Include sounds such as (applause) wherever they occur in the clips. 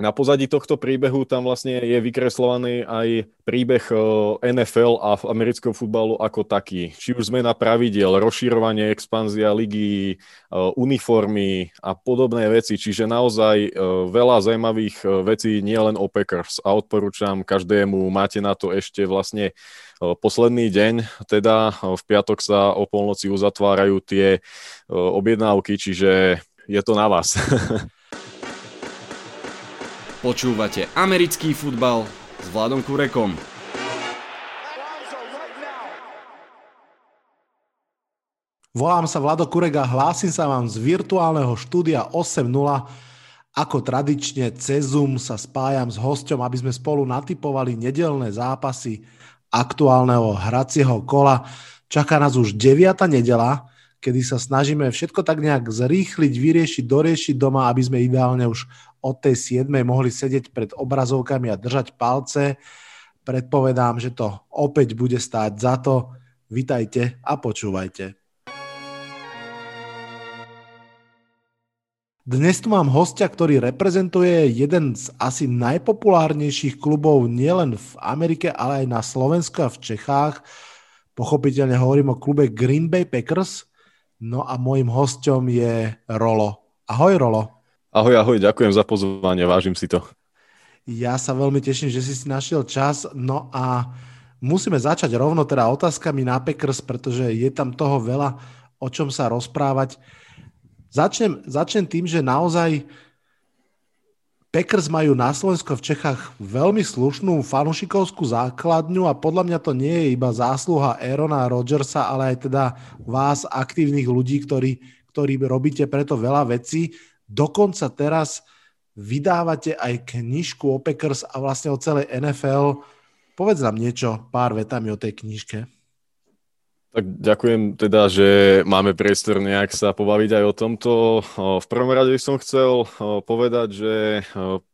na pozadí tohto príbehu tam vlastne je vykreslovaný aj príbeh e, NFL a amerického futbalu ako taký. Či už zmena pravidiel, rozširovanie, expanzia ligy, e, uniformy a podobné veci. Čiže naozaj e, veľa zaujímavých vecí nielen o Packers a odporúčam každému, máte na to ešte vlastne posledný deň, teda v piatok sa o polnoci uzatvárajú tie objednávky, čiže je to na vás. (laughs) Počúvate americký futbal s Vladom Kurekom. Volám sa Vlado Kurek a hlásim sa vám z virtuálneho štúdia 8.0. Ako tradične cez Zoom sa spájam s hosťom, aby sme spolu natypovali nedelné zápasy aktuálneho hracieho kola. Čaká nás už 9. nedela, kedy sa snažíme všetko tak nejak zrýchliť, vyriešiť, doriešiť doma, aby sme ideálne už od tej 7. mohli sedieť pred obrazovkami a držať palce. Predpovedám, že to opäť bude stáť za to. Vitajte a počúvajte. Dnes tu mám hostia, ktorý reprezentuje jeden z asi najpopulárnejších klubov nielen v Amerike, ale aj na Slovensku a v Čechách. Pochopiteľne hovorím o klube Green Bay Packers. No a môjim hostom je Rolo. Ahoj Rolo. Ahoj, ahoj, ďakujem za pozvanie, vážim si to. Ja sa veľmi teším, že si si našiel čas. No a musíme začať rovno teda otázkami na Packers, pretože je tam toho veľa, o čom sa rozprávať. Začnem, začnem tým, že naozaj Packers majú na Slovensku v Čechách veľmi slušnú fanušikovskú základňu a podľa mňa to nie je iba zásluha Aerona Rodgersa, ale aj teda vás, aktívnych ľudí, ktorí, ktorí robíte preto veľa vecí. Dokonca teraz vydávate aj knižku o Packers a vlastne o celej NFL. Povedz nám niečo, pár vetami o tej knižke. Tak ďakujem teda, že máme priestor nejak sa pobaviť aj o tomto. V prvom rade som chcel povedať, že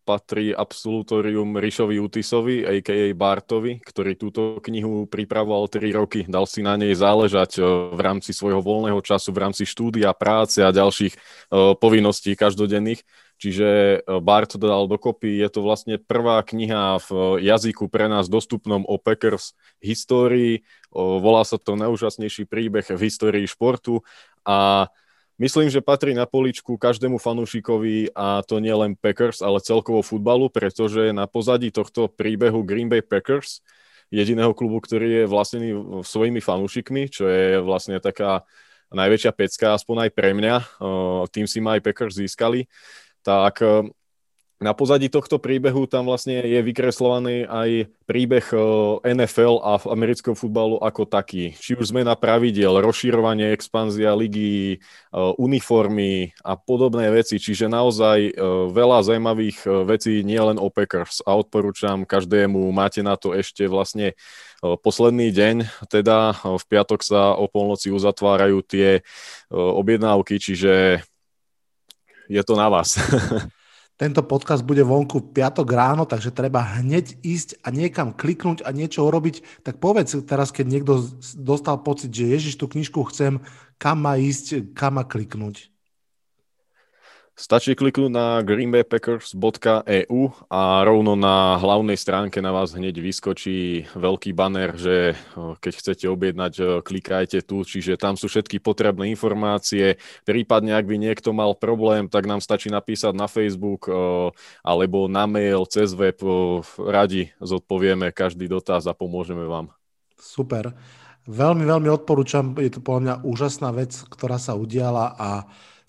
patrí absolutorium Rišovi Utisovi, a.k.a. Bartovi, ktorý túto knihu pripravoval 3 roky. Dal si na nej záležať v rámci svojho voľného času, v rámci štúdia, práce a ďalších povinností každodenných. Čiže Bart to dal dokopy. Je to vlastne prvá kniha v jazyku pre nás dostupnom o Packers histórii, Volá sa to Neúžasnejší príbeh v histórii športu a myslím, že patrí na poličku každému fanúšikovi a to nie len Packers, ale celkovo futbalu, pretože na pozadí tohto príbehu Green Bay Packers, jediného klubu, ktorý je vlastnený svojimi fanúšikmi, čo je vlastne taká najväčšia pecka, aspoň aj pre mňa, tým si ma aj Packers získali, tak na pozadí tohto príbehu tam vlastne je vykreslovaný aj príbeh e, NFL a amerického futbalu ako taký. Či už zmena pravidiel, rozširovanie, expanzia ligy, e, uniformy a podobné veci. Čiže naozaj e, veľa zaujímavých vecí nielen o Packers a odporúčam každému, máte na to ešte vlastne posledný deň, teda v piatok sa o polnoci uzatvárajú tie objednávky, čiže je to na vás. (laughs) Tento podcast bude vonku piatok ráno, takže treba hneď ísť a niekam kliknúť a niečo urobiť. Tak povedz teraz, keď niekto dostal pocit, že Ježiš, tú knižku chcem, kam má ísť, kam má kliknúť. Stačí kliknúť na greenbaypackers.eu a rovno na hlavnej stránke na vás hneď vyskočí veľký banner, že keď chcete objednať, klikajte tu, čiže tam sú všetky potrebné informácie. Prípadne, ak by niekto mal problém, tak nám stačí napísať na Facebook alebo na mail, cez web. Radi zodpovieme každý dotaz a pomôžeme vám. Super. Veľmi, veľmi odporúčam. Je to podľa mňa úžasná vec, ktorá sa udiala a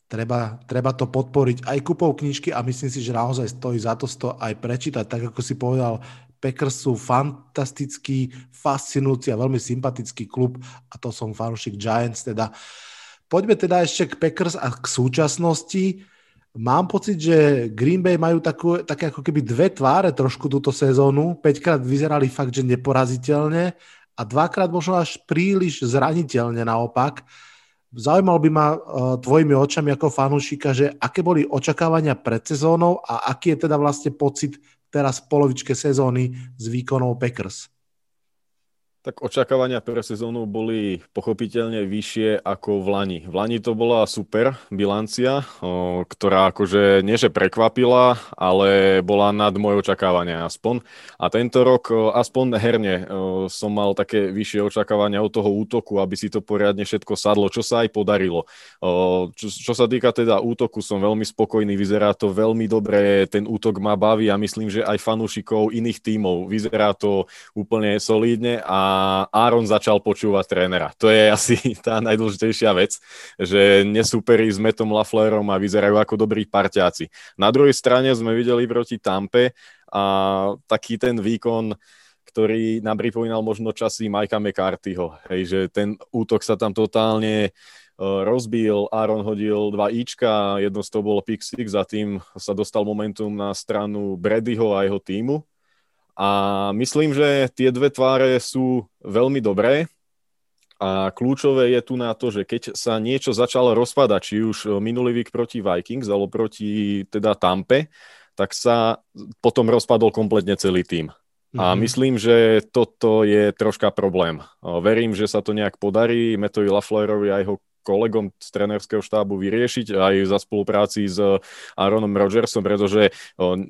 treba, treba to podporiť aj kúpou knižky a myslím si, že naozaj stojí za to to aj prečítať. Tak ako si povedal, Packers sú fantastický, fascinujúci a veľmi sympatický klub a to som fanúšik Giants. Teda. Poďme teda ešte k Packers a k súčasnosti. Mám pocit, že Green Bay majú takú, také ako keby dve tváre trošku túto sezónu. 5 krát vyzerali fakt, že neporaziteľne a dvakrát možno až príliš zraniteľne naopak. Zaujímal by ma uh, tvojimi očami ako fanúšika, že aké boli očakávania pred sezónou a aký je teda vlastne pocit teraz v polovičke sezóny z výkonov Packers? Tak očakávania pre sezónu boli pochopiteľne vyššie ako v Lani. V Lani to bola super bilancia, ktorá akože nie prekvapila, ale bola nad moje očakávania aspoň. A tento rok aspoň herne som mal také vyššie očakávania od toho útoku, aby si to poriadne všetko sadlo, čo sa aj podarilo. Čo, čo sa týka teda útoku, som veľmi spokojný, vyzerá to veľmi dobre, ten útok ma baví a myslím, že aj fanúšikov iných tímov. Vyzerá to úplne solídne a Aaron začal počúvať trénera. To je asi (laughs) tá najdôležitejšia vec, že nesúperí s Metom Laflerom a vyzerajú ako dobrí parťáci. Na druhej strane sme videli proti Tampe a taký ten výkon ktorý nám pripomínal možno časy Majka McCarthyho. Hej, že ten útok sa tam totálne uh, rozbil, Aaron hodil dva Ička, jedno z toho bolo pick six a tým sa dostal momentum na stranu Bradyho a jeho týmu. A myslím, že tie dve tváre sú veľmi dobré a kľúčové je tu na to, že keď sa niečo začalo rozpadať, či už minulý vík proti Vikings alebo proti teda Tampe, tak sa potom rozpadol kompletne celý tým. A mm-hmm. myslím, že toto je troška problém. Verím, že sa to nejak podarí Metovi Laflerovi a jeho kolegom z trenerského štábu vyriešiť aj za spolupráci s Aaronom Rodgersom, pretože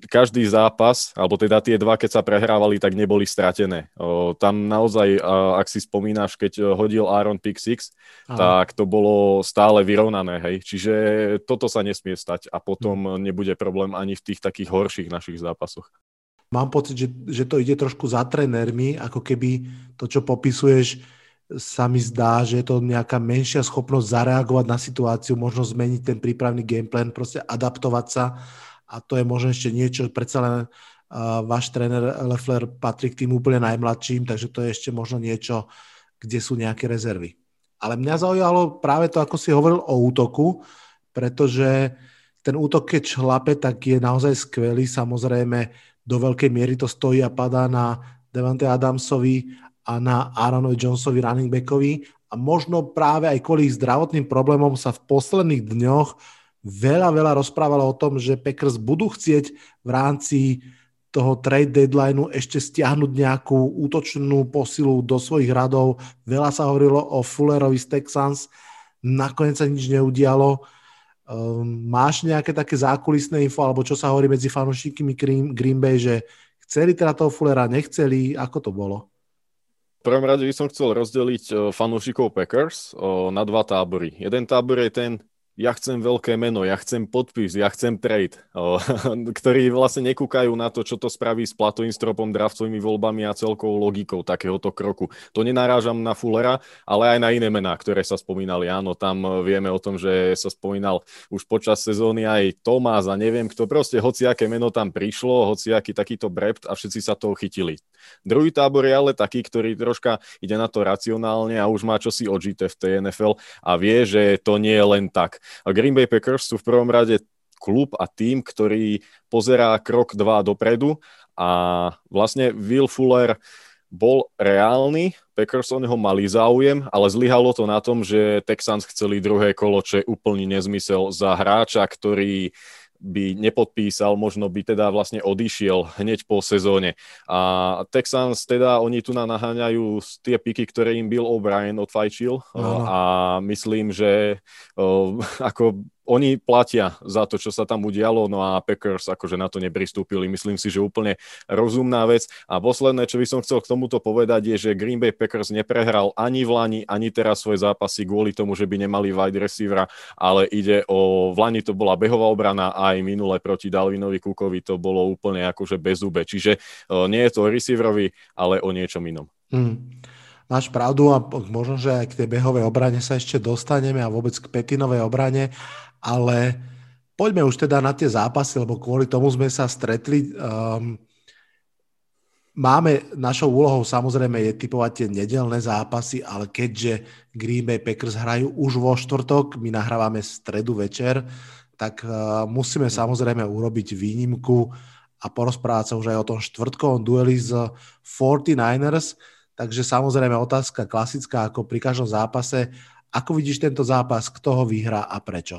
každý zápas, alebo teda tie dva, keď sa prehrávali, tak neboli stratené. Tam naozaj, ak si spomínaš, keď hodil Aaron pick six, Aha. tak to bolo stále vyrovnané, hej. Čiže toto sa nesmie stať a potom hm. nebude problém ani v tých takých horších našich zápasoch. Mám pocit, že, že to ide trošku za trénermi, ako keby to, čo popisuješ, sa mi zdá, že je to nejaká menšia schopnosť zareagovať na situáciu, možno zmeniť ten prípravný gameplan, proste adaptovať sa a to je možno ešte niečo, predsa len uh, váš tréner Leffler patrí k tým úplne najmladším, takže to je ešte možno niečo, kde sú nejaké rezervy. Ale mňa zaujalo práve to, ako si hovoril o útoku, pretože ten útok, keď šlape, tak je naozaj skvelý. Samozrejme, do veľkej miery to stojí a padá na Devante Adamsovi a na Aaronovi Jonesovi running backovi a možno práve aj kvôli ich zdravotným problémom sa v posledných dňoch veľa, veľa rozprávalo o tom, že Packers budú chcieť v rámci toho trade deadlineu ešte stiahnuť nejakú útočnú posilu do svojich radov. Veľa sa hovorilo o Fullerovi z Texans, nakoniec sa nič neudialo. Um, máš nejaké také zákulisné info, alebo čo sa hovorí medzi fanúšikmi Green, Green Bay, že chceli teda toho Fullera, nechceli, ako to bolo? Prvom rade by som chcel rozdeliť fanúšikov Packers na dva tábory. Jeden tábor je ten, ja chcem veľké meno, ja chcem podpis, ja chcem trade, (laughs) ktorí vlastne nekúkajú na to, čo to spraví s platovým stropom, draftovými voľbami a celkovou logikou takéhoto kroku. To nenarážam na Fullera, ale aj na iné mená, ktoré sa spomínali. Áno, tam vieme o tom, že sa spomínal už počas sezóny aj Tomás a neviem kto, proste hociaké meno tam prišlo, hociaký takýto brept a všetci sa toho chytili. Druhý tábor je ale taký, ktorý troška ide na to racionálne a už má čosi odžité v tej NFL a vie, že to nie je len tak. Green Bay Packers sú v prvom rade klub a tým, ktorý pozerá krok dva dopredu. A vlastne Will Fuller bol reálny, Packers o neho mali záujem, ale zlyhalo to na tom, že Texans chceli druhé kolo, čo je úplný nezmysel za hráča, ktorý by nepodpísal, možno by teda vlastne odišiel hneď po sezóne. A Texans teda, oni tu na naháňajú tie piky, ktoré im Bill O'Brien odfajčil a myslím, že (laughs) ako oni platia za to, čo sa tam udialo, no a Packers akože na to nepristúpili. Myslím si, že úplne rozumná vec. A posledné, čo by som chcel k tomuto povedať, je, že Green Bay Packers neprehral ani v Lani, ani teraz svoje zápasy kvôli tomu, že by nemali wide receivera, ale ide o, v Lani to bola behová obrana a aj minule proti Dalvinovi Kukovi to bolo úplne akože bez zube. Čiže nie je to o receiverovi, ale o niečom inom. Hmm. Máš pravdu a možno, že aj k tej behovej obrane sa ešte dostaneme a vôbec k Petinovej obrane, ale poďme už teda na tie zápasy, lebo kvôli tomu sme sa stretli. Um, máme, našou úlohou samozrejme je typovať tie nedelné zápasy, ale keďže Green Bay Packers hrajú už vo štvrtok, my nahrávame stredu večer, tak uh, musíme samozrejme urobiť výnimku a porozprávať sa už aj o tom štvrtkovom dueli z 49ers, Takže samozrejme otázka klasická ako pri každom zápase. Ako vidíš tento zápas, kto ho vyhrá a prečo?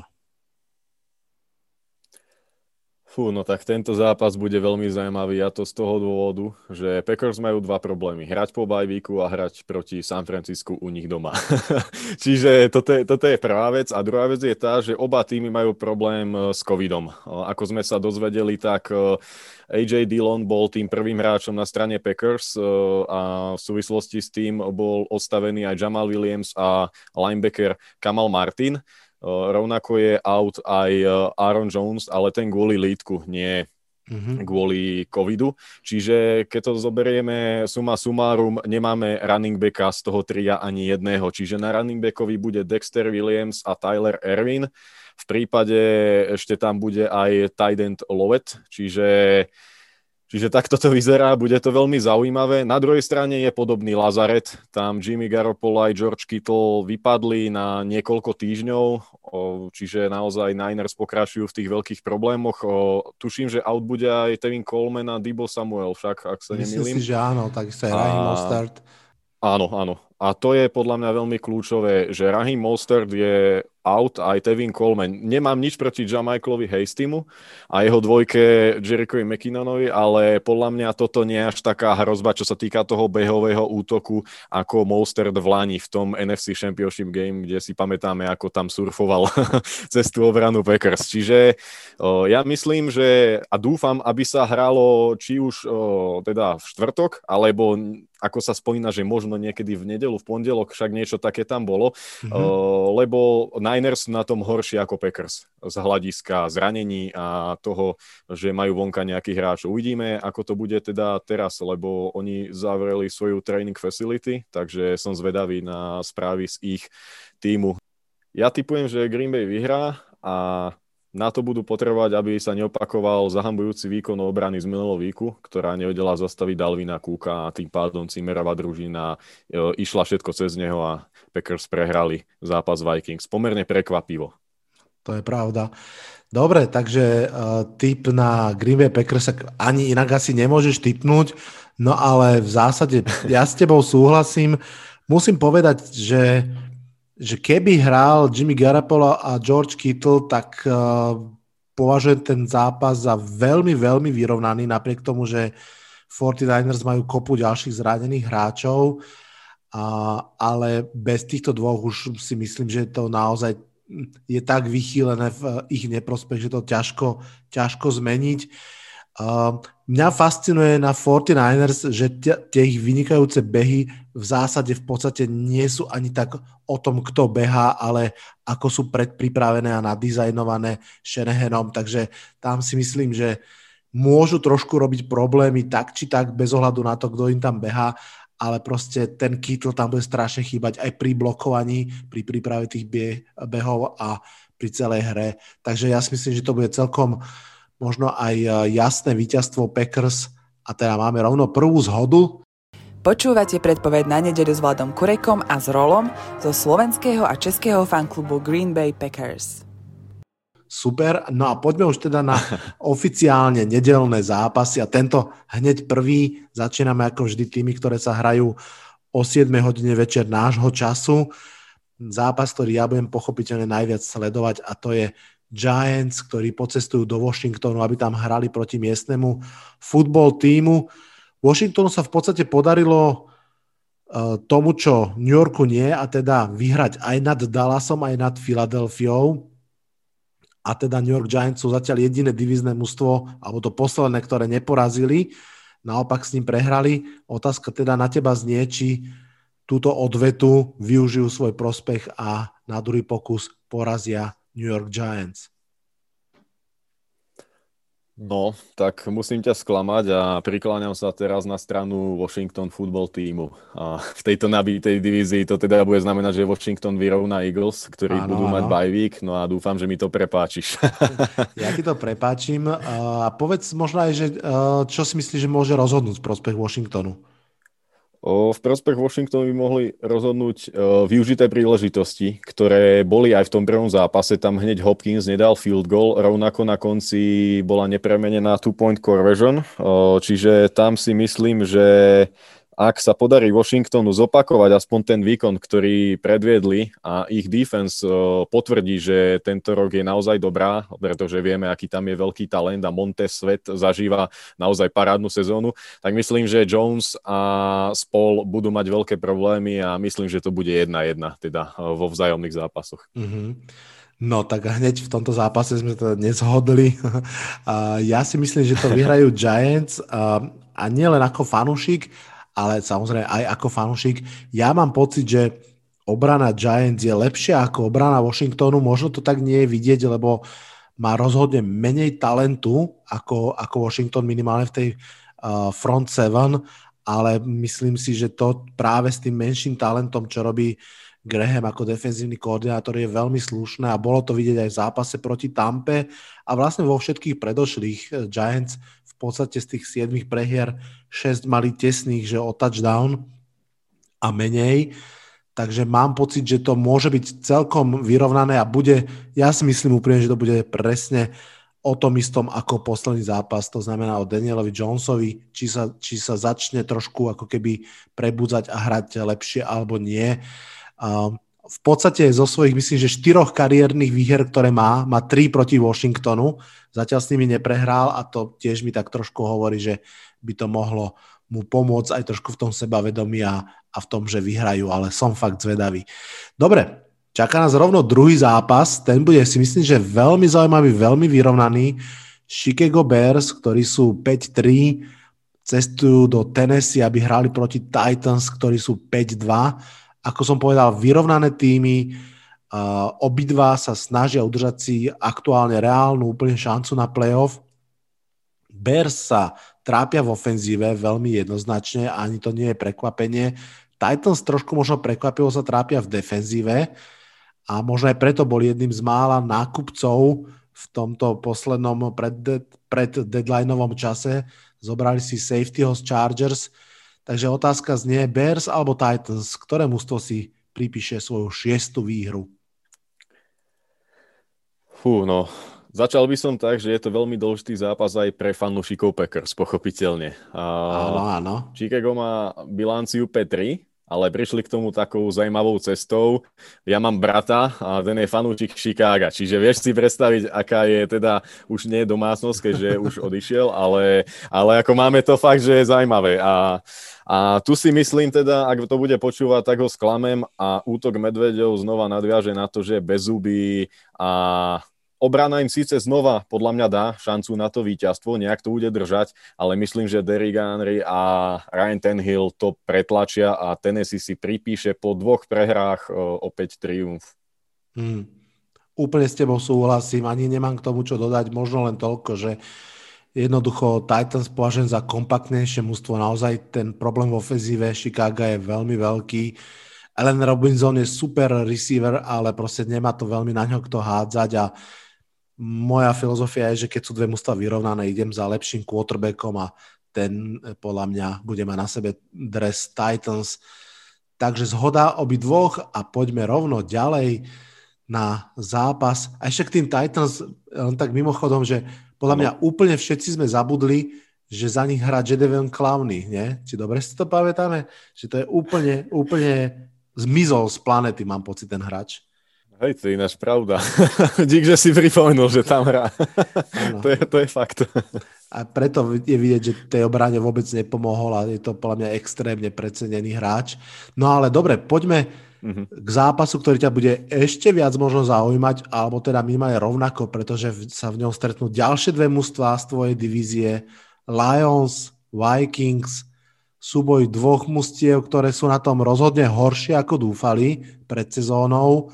Fú, no tak tento zápas bude veľmi zaujímavý a to z toho dôvodu, že Packers majú dva problémy. Hrať po bajvíku a hrať proti San Francisku u nich doma. (laughs) Čiže toto je, toto je prvá vec. A druhá vec je tá, že oba týmy majú problém e, s covidom. E, ako sme sa dozvedeli, tak e, AJ Dillon bol tým prvým hráčom na strane Packers a v súvislosti s tým bol odstavený aj Jamal Williams a linebacker Kamal Martin. Rovnako je out aj Aaron Jones, ale ten kvôli lítku, nie mm-hmm. kvôli covidu. Čiže keď to zoberieme suma sumárum, nemáme running backa z toho tria ani jedného. Čiže na running backovi bude Dexter Williams a Tyler Erwin. V prípade ešte tam bude aj Tident Lovett, čiže Čiže takto to vyzerá, bude to veľmi zaujímavé. Na druhej strane je podobný Lazaret, tam Jimmy Garoppolo aj George Kittle vypadli na niekoľko týždňov, čiže naozaj Niners pokračujú v tých veľkých problémoch. Tuším, že out bude aj Tevin Coleman a Debo Samuel, však ak sa Myslím nemýlim. Myslím si, že áno, takisto aj Raheem Mostert. Áno, áno. A to je podľa mňa veľmi kľúčové, že Raheem Mostert je out, aj Tevin Coleman. Nemám nič proti Jamichaelovi Hastimu a jeho dvojke Jerichovi McKinnonovi, ale podľa mňa toto nie je až taká hrozba, čo sa týka toho behového útoku, ako Mostert v Lani v tom NFC Championship Game, kde si pamätáme, ako tam surfoval (laughs) cez tú obranu Packers. Čiže o, ja myslím, že a dúfam, aby sa hralo či už o, teda v štvrtok, alebo ako sa spomína, že možno niekedy v nedelu, v pondelok, však niečo také tam bolo, mm-hmm. o, lebo Niners na tom horšie ako Packers z hľadiska zranení a toho, že majú vonka nejakých hráčov. Uvidíme, ako to bude teda teraz, lebo oni zavreli svoju training facility, takže som zvedavý na správy z ich týmu. Ja typujem, že Green Bay vyhrá a na to budú potrebovať, aby sa neopakoval zahambujúci výkon obrany z minulého výku, ktorá nevedela zastaviť Dalvina Kúka a tým pádom Cimerová družina e, išla všetko cez neho a Packers prehrali zápas Vikings. Pomerne prekvapivo. To je pravda. Dobre, takže uh, typ na Green Bay Packers ani inak asi nemôžeš typnúť, no ale v zásade ja s tebou súhlasím. Musím povedať, že že keby hral Jimmy Garoppolo a George Kittle, tak uh, považujem ten zápas za veľmi, veľmi vyrovnaný, napriek tomu, že 49ers majú kopu ďalších zranených hráčov, uh, ale bez týchto dvoch už si myslím, že to naozaj je tak vychýlené v ich neprospech, že to ťažko, ťažko zmeniť. Uh, mňa fascinuje na 49ers, že tie ich vynikajúce behy v zásade v podstate nie sú ani tak o tom, kto behá, ale ako sú predpripravené a nadizajnované Shanahanom. Takže tam si myslím, že môžu trošku robiť problémy tak či tak bez ohľadu na to, kto im tam behá, ale proste ten Kittle tam bude strašne chýbať aj pri blokovaní, pri príprave tých behov a pri celej hre. Takže ja si myslím, že to bude celkom uh, možno aj e, jasné víťazstvo Packers a teda máme rovno prvú zhodu. Počúvate predpoveď na nedeľu s Vladom Kurekom a s Rolom zo slovenského a českého fanklubu Green Bay Packers. Super, no a poďme už teda na (laughs) oficiálne nedelné zápasy a tento hneď prvý začíname ako vždy tými, ktoré sa hrajú o 7 hodine večer nášho času. Zápas, ktorý ja budem pochopiteľne najviac sledovať a to je Giants, ktorí pocestujú do Washingtonu, aby tam hrali proti miestnemu futbol týmu. Washingtonu sa v podstate podarilo uh, tomu, čo New Yorku nie, a teda vyhrať aj nad Dallasom, aj nad Filadelfiou. A teda New York Giants sú zatiaľ jediné divizné mužstvo, alebo to posledné, ktoré neporazili, naopak s ním prehrali. Otázka teda na teba znie, či túto odvetu využijú svoj prospech a na druhý pokus porazia New York Giants. No, tak musím ťa sklamať a prikláňam sa teraz na stranu Washington football týmu. A v tejto nabitej divízii to teda bude znamenať, že Washington vyrovná Eagles, ktorí áno, budú áno. mať bajvík, no a dúfam, že mi to prepáčiš. (laughs) Ja ti to prepáčim a povedz možno aj, že čo si myslíš, že môže rozhodnúť v prospech Washingtonu? V prospech Washingtonu by mohli rozhodnúť o, využité príležitosti, ktoré boli aj v tom prvom zápase. Tam hneď Hopkins nedal field goal, rovnako na konci bola nepremenená two-point conversion. O, čiže tam si myslím, že ak sa podarí Washingtonu zopakovať aspoň ten výkon, ktorý predviedli a ich defense potvrdí, že tento rok je naozaj dobrá, pretože vieme, aký tam je veľký talent a Montes Svet zažíva naozaj parádnu sezónu, tak myslím, že Jones a Spol budú mať veľké problémy a myslím, že to bude jedna jedna teda vo vzájomných zápasoch. Mm-hmm. No tak hneď v tomto zápase sme to nezhodli. (laughs) ja si myslím, že to vyhrajú Giants a nielen ako fanúšik, ale samozrejme aj ako fanúšik. Ja mám pocit, že obrana Giants je lepšia ako obrana Washingtonu. Možno to tak nie je vidieť, lebo má rozhodne menej talentu ako, ako Washington minimálne v tej uh, front seven, ale myslím si, že to práve s tým menším talentom, čo robí Graham ako defenzívny koordinátor je veľmi slušné a bolo to vidieť aj v zápase proti Tampe a vlastne vo všetkých predošlých eh, Giants v podstate z tých 7 prehier 6 mali tesných, že o touchdown a menej. Takže mám pocit, že to môže byť celkom vyrovnané a bude, ja si myslím úplne, že to bude presne o tom istom ako posledný zápas, to znamená o Danielovi Jonesovi, či sa, či sa začne trošku ako keby prebudzať a hrať lepšie alebo nie. V podstate zo svojich, myslím, že štyroch kariérnych výher, ktoré má, má tri proti Washingtonu. Zatiaľ s nimi neprehral a to tiež mi tak trošku hovorí, že by to mohlo mu pomôcť aj trošku v tom sebavedomí a, a v tom, že vyhrajú, ale som fakt zvedavý. Dobre, čaká nás rovno druhý zápas, ten bude si myslím, že veľmi zaujímavý, veľmi vyrovnaný. Chicago Bears, ktorí sú 5-3, cestujú do Tennessee, aby hrali proti Titans, ktorí sú 5-2 ako som povedal, vyrovnané týmy, uh, obidva sa snažia udržať si aktuálne reálnu úplne šancu na playoff. Bears sa trápia v ofenzíve veľmi jednoznačne, ani to nie je prekvapenie. Titans trošku možno prekvapivo sa trápia v defenzíve a možno aj preto bol jedným z mála nákupcov v tomto poslednom pred, pred deadlineovom čase. Zobrali si safetyho z Chargers, Takže otázka znie Bears alebo Titans, ktoré mužstvo si pripíše svoju šiestu výhru? Fú, no, začal by som tak, že je to veľmi dôležitý zápas aj pre fanúšikov Packers, pochopiteľne. A áno, áno. Chicago má bilanciu P3, ale prišli k tomu takou zaujímavou cestou. Ja mám brata a ten je fanúčik Chicaga, čiže vieš si predstaviť, aká je teda, už nie domácnosť, keďže už odišiel, ale, ale ako máme to fakt, že je zaujímavé. A, a tu si myslím teda, ak to bude počúvať, tak ho sklamem a útok Medvedov znova nadviaže na to, že je bezúby a Obrana im síce znova podľa mňa dá šancu na to víťazstvo, nejak to bude držať, ale myslím, že Derrick Henry a Ryan Tenhill to pretlačia a Tennessee si pripíše po dvoch prehrách opäť triumf. Hmm. Úplne s tebou súhlasím, ani nemám k tomu čo dodať, možno len toľko, že jednoducho Titans považujem za kompaktnejšie mústvo, naozaj ten problém v ofenzíve Chicago je veľmi veľký. Allen Robinson je super receiver, ale proste nemá to veľmi na ňo kto hádzať a moja filozofia je, že keď sú dve mužstva vyrovnané, idem za lepším quarterbackom a ten eh, podľa mňa bude mať na sebe dres Titans. Takže zhoda obi dvoch a poďme rovno ďalej na zápas. A ešte k tým Titans, len tak mimochodom, že podľa mňa úplne všetci sme zabudli, že za nich hrá Jedevion Clowney, nie? Či dobre si to pamätáme? Že to je úplne, úplne zmizol z planety, mám pocit, ten hráč. Hej, to je ináč pravda. (laughs) Dík, že si pripomenul, že tam hrá. to, je, to je fakt. A preto je vidieť, že tej obrane vôbec nepomohol a je to podľa mňa extrémne precenený hráč. No ale dobre, poďme uh-huh. k zápasu, ktorý ťa bude ešte viac možno zaujímať, alebo teda minimálne rovnako, pretože sa v ňom stretnú ďalšie dve mužstvá z tvojej divízie. Lions, Vikings, súboj dvoch mustiev, ktoré sú na tom rozhodne horšie, ako dúfali pred sezónou.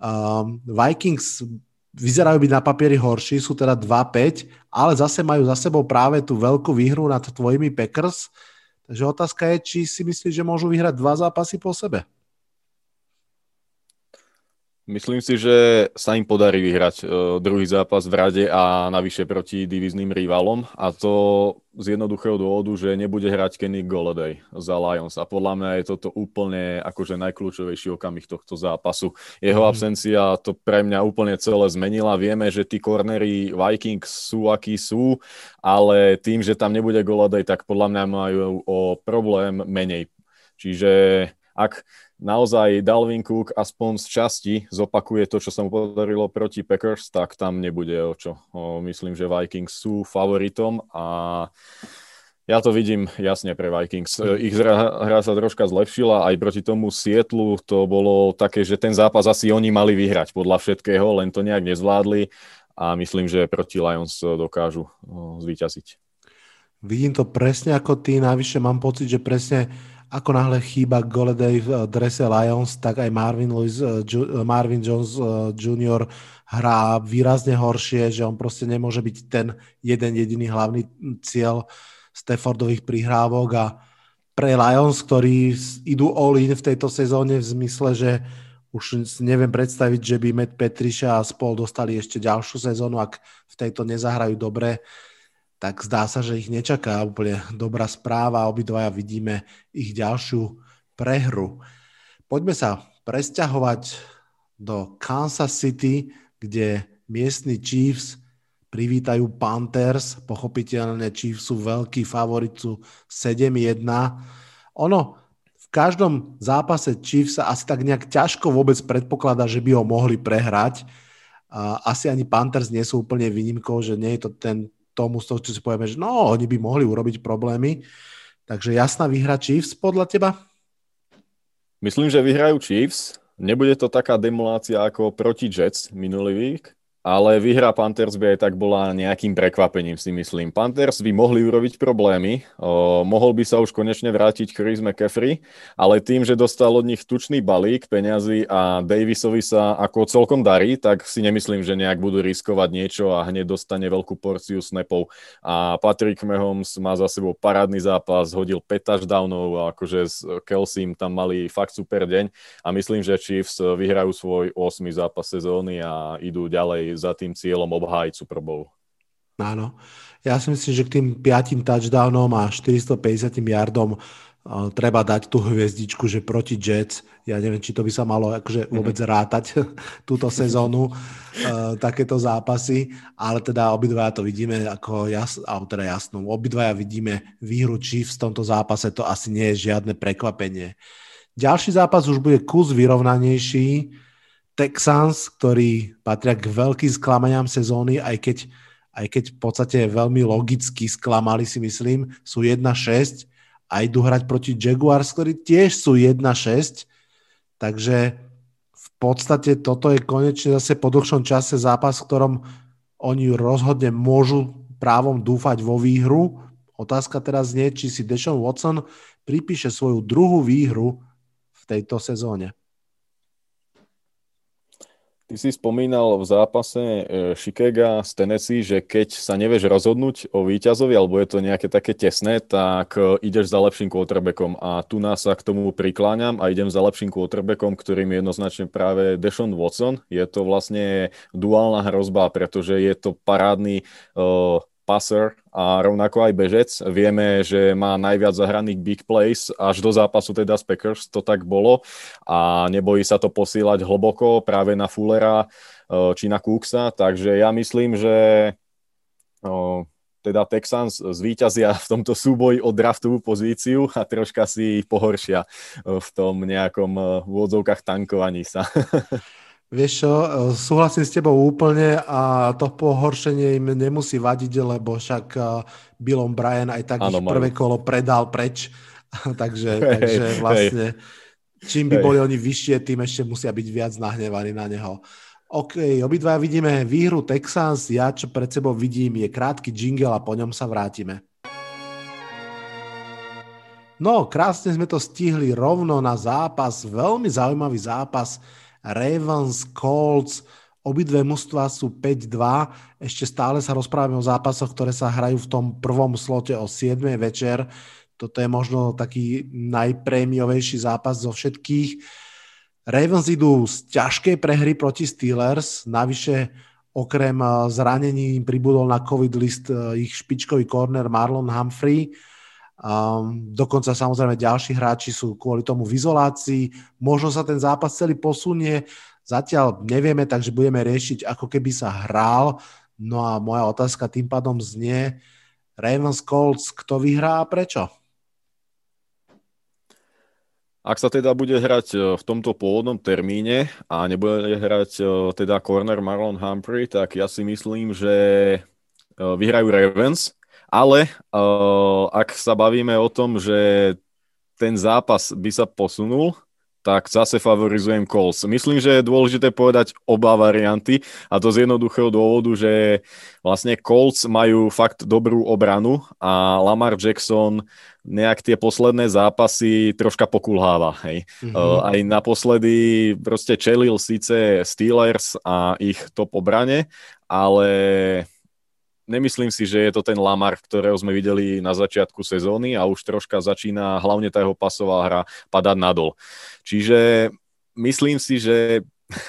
Um, Vikings vyzerajú byť na papieri horší, sú teda 2-5, ale zase majú za sebou práve tú veľkú výhru nad tvojimi Packers. Takže otázka je, či si myslíš, že môžu vyhrať dva zápasy po sebe? Myslím si, že sa im podarí vyhrať uh, druhý zápas v rade a navyše proti divizným rivalom a to z jednoduchého dôvodu, že nebude hrať Kenny Golladay za Lions a podľa mňa je toto úplne akože najkľúčovejší okamih tohto zápasu. Jeho mm. absencia to pre mňa úplne celé zmenila. Vieme, že tí cornery Vikings sú akí sú, ale tým, že tam nebude Golladay, tak podľa mňa majú o problém menej. Čiže ak naozaj Dalvin Cook aspoň z časti zopakuje to, čo sa mu podarilo proti Packers, tak tam nebude o čo. O, myslím, že Vikings sú favoritom a ja to vidím jasne pre Vikings. Ich hra, hra sa troška zlepšila, aj proti tomu Sietlu to bolo také, že ten zápas asi oni mali vyhrať podľa všetkého, len to nejak nezvládli a myslím, že proti Lions dokážu zvíťaziť. Vidím to presne ako ty, navyše mám pocit, že presne ako náhle chýba Goleday v drese Lions, tak aj Marvin, Lewis, eh, eh, Marvin Jones eh, Jr. hrá výrazne horšie, že on proste nemôže byť ten jeden jediný hlavný cieľ Staffordových prihrávok a pre Lions, ktorí idú all in v tejto sezóne v zmysle, že už neviem predstaviť, že by Matt Petriša a spol dostali ešte ďalšiu sezónu, ak v tejto nezahrajú dobre, tak zdá sa, že ich nečaká úplne dobrá správa. Obidvaja vidíme ich ďalšiu prehru. Poďme sa presťahovať do Kansas City, kde miestni Chiefs privítajú Panthers. Pochopiteľne Chiefs sú veľký favorit, sú 7-1. Ono, v každom zápase Chiefs sa asi tak nejak ťažko vôbec predpokladá, že by ho mohli prehrať. Asi ani Panthers nie sú úplne výnimkou, že nie je to ten tomu, z toho, čo si povieme, že no, oni by mohli urobiť problémy. Takže jasná výhra Chiefs podľa teba? Myslím, že vyhrajú Chiefs. Nebude to taká demolácia ako proti Jets minulý week, ale výhra Panthers by aj tak bola nejakým prekvapením, si myslím. Panthers by mohli urobiť problémy, o, mohol by sa už konečne vrátiť Chris McCaffrey, ale tým, že dostal od nich tučný balík peňazí a Davisovi sa ako celkom darí, tak si nemyslím, že nejak budú riskovať niečo a hneď dostane veľkú porciu snapov. A Patrick Mahomes má za sebou parádny zápas, hodil 5 touchdownov akože s Kelsim tam mali fakt super deň a myslím, že Chiefs vyhrajú svoj 8. zápas sezóny a idú ďalej za tým cieľom obhájiť Super Bowl. Áno. Ja si myslím, že k tým piatim touchdownom a 450 yardom uh, treba dať tú hviezdičku, že proti Jets, ja neviem, či to by sa malo akože mhm. vôbec rátať (laughs) túto sezónu, uh, takéto zápasy, ale teda obidvaja to vidíme ako jas, alebo teda jasnú, obidvaja vidíme výhru Chiefs v tomto zápase, to asi nie je žiadne prekvapenie. Ďalší zápas už bude kus vyrovnanejší, Texans, ktorí patria k veľkým sklamaniam sezóny, aj keď, aj keď v podstate veľmi logicky sklamali si myslím, sú 1-6 a idú hrať proti Jaguars, ktorí tiež sú 1-6, takže v podstate toto je konečne zase po dlhšom čase zápas, v ktorom oni rozhodne môžu právom dúfať vo výhru. Otázka teraz znie, či si Deshaun Watson pripíše svoju druhú výhru v tejto sezóne. Ty si spomínal v zápase e, Chicago z Tennessee, že keď sa nevieš rozhodnúť o víťazovi, alebo je to nejaké také tesné, tak e, ideš za lepším quarterbackom. A tu nás sa k tomu prikláňam a idem za lepším quarterbackom, ktorým je jednoznačne práve Deshaun Watson. Je to vlastne duálna hrozba, pretože je to parádny uh, passer a rovnako aj bežec. Vieme, že má najviac zahraných big plays, až do zápasu teda z Packers to tak bolo a nebojí sa to posílať hlboko práve na Fullera eh, či na Cooksa, takže ja myslím, že eh, teda Texans zvíťazia v tomto súboji o draftovú pozíciu a troška si pohoršia eh, v tom nejakom v tankovaní sa. (laughs) Vieš čo, súhlasím s tebou úplne a to pohoršenie im nemusí vadiť, lebo však eh, Bill Bryan aj tak ano, ich prvé kolo predal preč, (laughs) takže, hey, takže vlastne čím by hey. boli oni vyššie, tým ešte musia byť viac nahnevaní na neho. OK, obidva vidíme výhru Texans, ja čo pred sebou vidím je krátky jingle a po ňom sa vrátime. No, krásne sme to stihli rovno na zápas, veľmi zaujímavý zápas Ravens, Colts, obidve mužstva sú 5-2. Ešte stále sa rozprávame o zápasoch, ktoré sa hrajú v tom prvom slote o 7 večer. Toto je možno taký najprémiovejší zápas zo všetkých. Ravens idú z ťažkej prehry proti Steelers, navyše okrem zranení im pribudol na COVID list ich špičkový corner Marlon Humphrey, Um, dokonca samozrejme ďalší hráči sú kvôli tomu v izolácii. Možno sa ten zápas celý posunie. Zatiaľ nevieme, takže budeme riešiť, ako keby sa hral. No a moja otázka tým pádom znie, Ravens Colts, kto vyhrá a prečo? Ak sa teda bude hrať e, v tomto pôvodnom termíne a nebude hrať e, teda corner Marlon Humphrey, tak ja si myslím, že e, vyhrajú Ravens ale uh, ak sa bavíme o tom, že ten zápas by sa posunul, tak zase favorizujem Colts. Myslím, že je dôležité povedať oba varianty a to z jednoduchého dôvodu, že vlastne Colts majú fakt dobrú obranu a Lamar Jackson nejak tie posledné zápasy troška pokulháva. Hej. Mm-hmm. Aj naposledy proste čelil síce Steelers a ich top obrane, ale nemyslím si, že je to ten Lamar, ktorého sme videli na začiatku sezóny a už troška začína hlavne tá jeho pasová hra padať nadol. Čiže myslím si, že (laughs)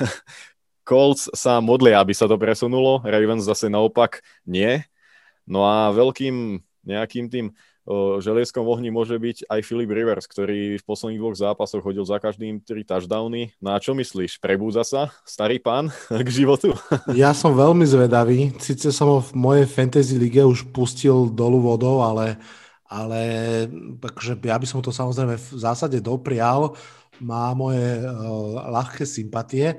Colts sa modlia, aby sa to presunulo, Ravens zase naopak nie. No a veľkým nejakým tým želieskom ohni môže byť aj Philip Rivers, ktorý v posledných dvoch zápasoch hodil za každým tri touchdowny. No a čo myslíš, prebúza sa starý pán (laughs) k životu? (laughs) Ja som veľmi zvedavý. Sice som ho v mojej fantasy lige už pustil dolu vodou, ale, ale takže ja by som to samozrejme v zásade doprial. Má moje uh, ľahké sympatie.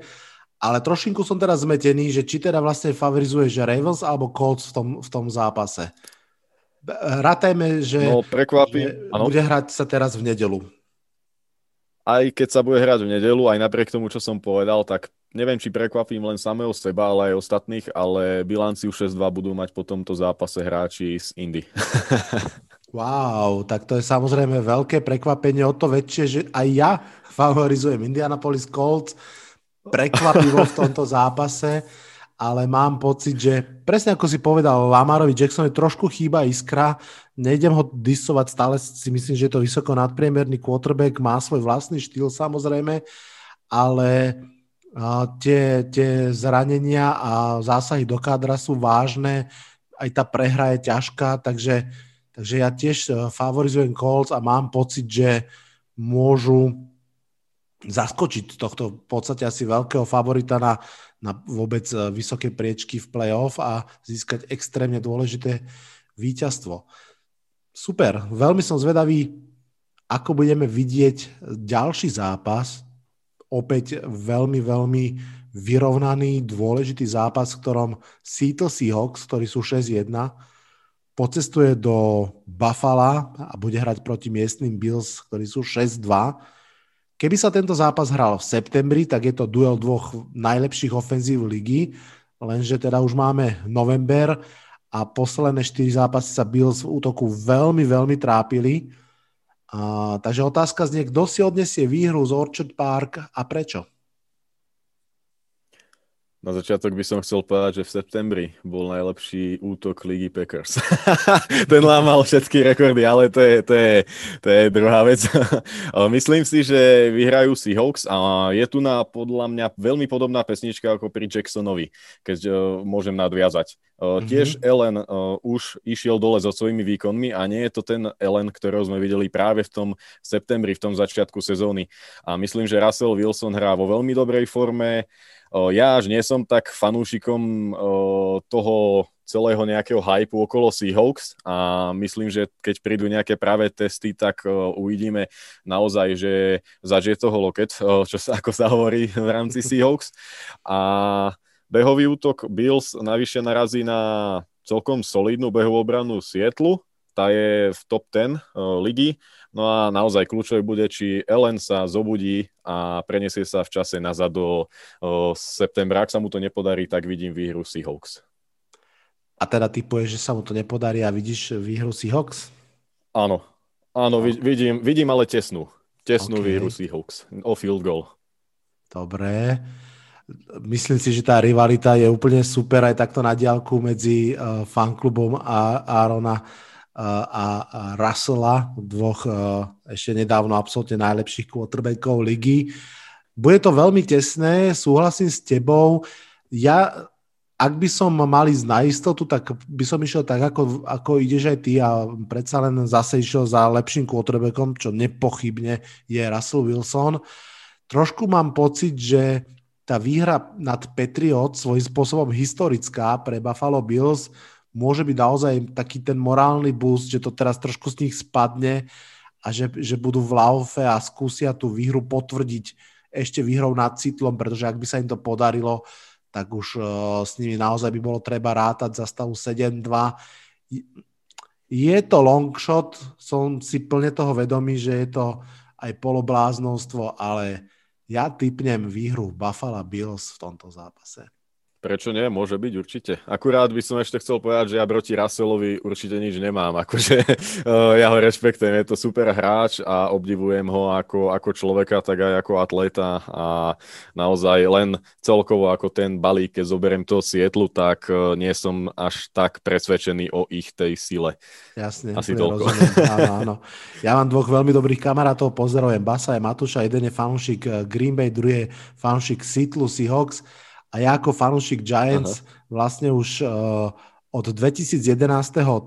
Ale trošinku som teraz zmetený, že či teda vlastne favorizuje, že Ravens alebo Colts v tom, v tom zápase. Rátajme, že, no, že bude hrať sa teraz v nedelu. Aj keď sa bude hrať v nedelu, aj napriek tomu, čo som povedal, tak neviem, či prekvapím len samého seba, ale aj ostatných, ale bilanciu 6-2 budú mať po tomto zápase hráči z Indy. (laughs) wow, tak to je samozrejme veľké prekvapenie, o to väčšie, že aj ja favorizujem Indianapolis Colts prekvapivo v tomto zápase ale mám pocit, že presne ako si povedal, Lamarovi Jacksonovi trošku chýba iskra, nejdem ho disovať, stále si myslím, že je to vysoko nadpriemerný quarterback, má svoj vlastný štýl samozrejme, ale tie, tie zranenia a zásahy do kádra sú vážne, aj tá prehra je ťažká, takže, takže ja tiež e, favorizujem Colts a mám pocit, že môžu zaskočiť tohto v podstate asi veľkého favorita na, na vôbec e, vysoké priečky v play-off a získať extrémne dôležité víťazstvo. Super, veľmi som zvedavý, ako budeme vidieť ďalší zápas. Opäť veľmi, veľmi vyrovnaný, dôležitý zápas, v ktorom Seattle Seahawks, ktorí sú 6-1, pocestuje do Buffalo a bude hrať proti miestnym Bills, ktorí sú 6-2 Keby sa tento zápas hral v septembri, tak je to duel dvoch najlepších ofenzív ligy, lenže teda už máme november a posledné 4 zápasy sa Bills v útoku veľmi, veľmi trápili. A, takže otázka znie, kto si odnesie výhru z Orchard Park a prečo? Na začiatok by som chcel povedať, že v septembri bol najlepší útok Ligy Packers. (laughs) Ten lámal všetky rekordy, ale to je, to je, to je druhá vec. (laughs) Myslím si, že vyhrajú Seahawks a je tu na podľa mňa veľmi podobná pesnička ako pri Jacksonovi, keď uh, môžem nadviazať. Uh, mm-hmm. Tiež Ellen uh, už išiel dole so svojimi výkonmi a nie je to ten Ellen, ktorého sme videli práve v tom septembri, v tom začiatku sezóny. A myslím, že Russell Wilson hrá vo veľmi dobrej forme, ja až nie som tak fanúšikom toho celého nejakého hypu okolo Seahawks a myslím, že keď prídu nejaké práve testy, tak uvidíme naozaj, že zažije toho loket, čo sa, ako sa hovorí v rámci Seahawks. A behový útok Bills navyše narazí na celkom solidnú behovú obranu Sietlu, tá je v top 10 ligy No a naozaj kľúčové bude, či Ellen sa zobudí a preniesie sa v čase nazad do o, septembra. Ak sa mu to nepodarí, tak vidím výhru Seahawks. A teda typuješ, že sa mu to nepodarí a vidíš výhru Seahawks? Áno, áno, no. vidím, vidím ale tesnú. Tesnú okay. výhru Seahawks o field goal. Dobre. Myslím si, že tá rivalita je úplne super aj takto na diálku medzi uh, fanklubom a Arona a, Russella, dvoch ešte nedávno absolútne najlepších quarterbackov ligy. Bude to veľmi tesné, súhlasím s tebou. Ja, ak by som mal ísť na istotu, tak by som išiel tak, ako, ako ideš aj ty a predsa len zase išiel za lepším quarterbackom, čo nepochybne je Russell Wilson. Trošku mám pocit, že tá výhra nad Patriot svojím spôsobom historická pre Buffalo Bills môže byť naozaj taký ten morálny boost, že to teraz trošku z nich spadne a že, že budú v laufe a skúsia tú výhru potvrdiť ešte výhrou nad citlom, pretože ak by sa im to podarilo, tak už uh, s nimi naozaj by bolo treba rátať za stavu 7-2. Je to long shot, som si plne toho vedomý, že je to aj polobláznostvo, ale ja typnem výhru Buffalo Bills v tomto zápase. Prečo nie? Môže byť určite. Akurát by som ešte chcel povedať, že ja proti Russellovi určite nič nemám. (laughs) Akože eh, ja ho respektujem, je to super hráč a obdivujem ho ako, ako človeka, tak aj ako atleta a naozaj len celkovo ako ten balík, keď zoberiem toho Sietlu, tak eh, nie som až tak presvedčený o ich tej sile. Jasne, Asi toľko. (laughs) Áno, áno. Ja mám dvoch veľmi dobrých kamarátov, pozdravujem Basa a Matúša, jeden je fanúšik eh, Green Bay, druhý je fanúšik Seattle Seahawks a ja ako fanúšik Giants Aha. vlastne už uh, od 2011.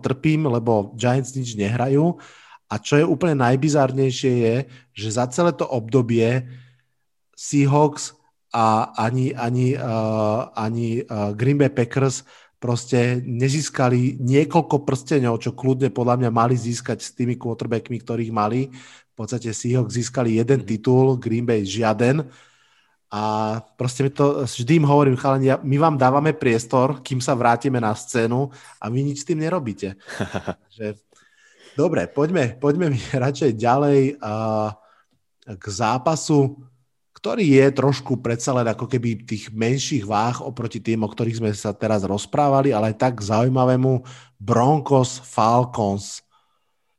trpím, lebo Giants nič nehrajú. A čo je úplne najbizárnejšie je, že za celé to obdobie Seahawks a ani, ani, uh, ani uh, Green Bay Packers proste nezískali niekoľko prsteňov, čo kľudne podľa mňa mali získať s tými quarterbackmi, ktorých mali. V podstate Seahawks získali jeden mhm. titul, Green Bay žiaden. A proste mi to, vždy im hovorím, chalani, my vám dávame priestor, kým sa vrátime na scénu a vy nič s tým nerobíte. (laughs) že, dobre, poďme, poďme mi (laughs) radšej ďalej a, k zápasu, ktorý je trošku predsa len ako keby tých menších váh oproti tým, o ktorých sme sa teraz rozprávali, ale aj tak zaujímavému Broncos Falcons.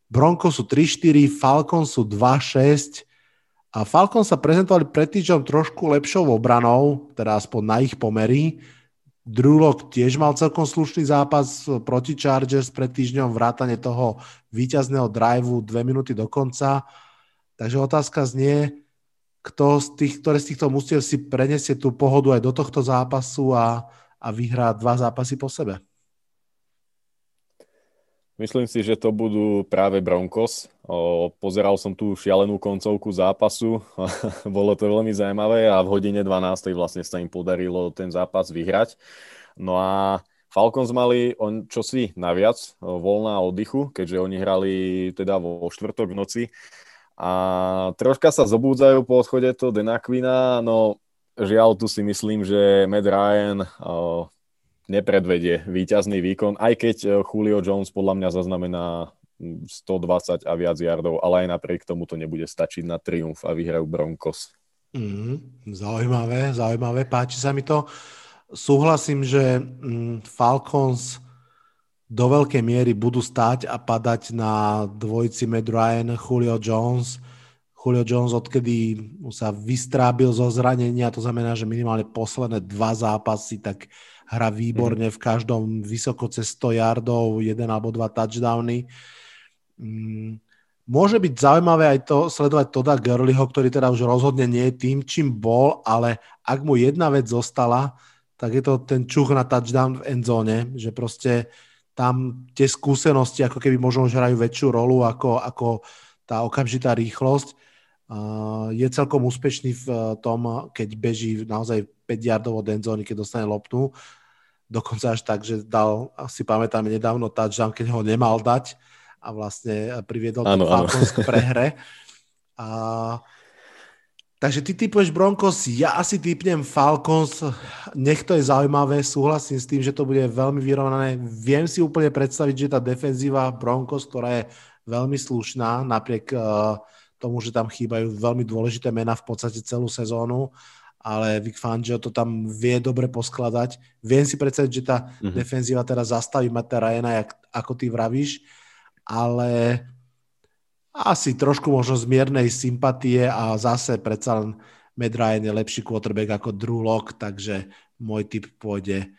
Broncos sú 3-4, Falcons sú 2-6 a Falcon sa prezentovali pred týždňom trošku lepšou obranou, teda aspoň na ich pomery. Drew tiež mal celkom slušný zápas proti Chargers pred týždňom, vrátane toho víťazného driveu dve minúty do konca. Takže otázka znie, kto z tých, ktoré z týchto mústiev si prenesie tú pohodu aj do tohto zápasu a, a vyhrá dva zápasy po sebe. Myslím si, že to budú práve Broncos. Pozeral som tú šialenú koncovku zápasu, (laughs) bolo to veľmi zaujímavé a v hodine 12. vlastne sa im podarilo ten zápas vyhrať. No a Falcons mali on čosi naviac voľná oddychu, keďže oni hrali teda vo štvrtok v noci a troška sa zobúdzajú po odchode to Denakvina, no žiaľ tu si myslím, že Matt Ryan o, nepredvedie výťazný výkon, aj keď Julio Jones podľa mňa zaznamená 120 a viac yardov, ale aj napriek tomu to nebude stačiť na triumf a vyhrajú Broncos. Mm, zaujímavé, zaujímavé, páči sa mi to. Súhlasím, že mm, Falcons do veľkej miery budú stáť a padať na dvojici Matt Ryan, Julio Jones. Julio Jones, odkedy sa vystrábil zo zranenia, to znamená, že minimálne posledné dva zápasy, tak hra výborne v každom vysoko cez 100 yardov, jeden alebo dva touchdowny. Mm, môže byť zaujímavé aj to sledovať Toda Gurleyho, ktorý teda už rozhodne nie je tým, čím bol, ale ak mu jedna vec zostala, tak je to ten čuch na touchdown v endzone, že proste tam tie skúsenosti ako keby možno už hrajú väčšiu rolu ako, ako tá okamžitá rýchlosť. Je celkom úspešný v tom, keď beží naozaj 5 yardov od endzóny, keď dostane loptu dokonca až tak, že dal, si pamätám nedávno touchdown, keď ho nemal dať a vlastne priviedol ano, Falcons k prehre. (laughs) A, takže ty typuješ Broncos, ja asi typnem Falcons, nech to je zaujímavé, súhlasím s tým, že to bude veľmi vyrovnané. Viem si úplne predstaviť, že tá defenzíva Broncos, ktorá je veľmi slušná, napriek uh, tomu, že tam chýbajú veľmi dôležité mená v podstate celú sezónu, ale Vic Fangio to tam vie dobre poskladať. Viem si predstaviť, že tá mm-hmm. defenzíva teraz zastaví Mata Ryana, jak, ako ty vravíš, ale asi trošku možno z miernej sympatie a zase predsa len Matt Ryan je lepší quarterback ako Drew Lock, takže môj typ pôjde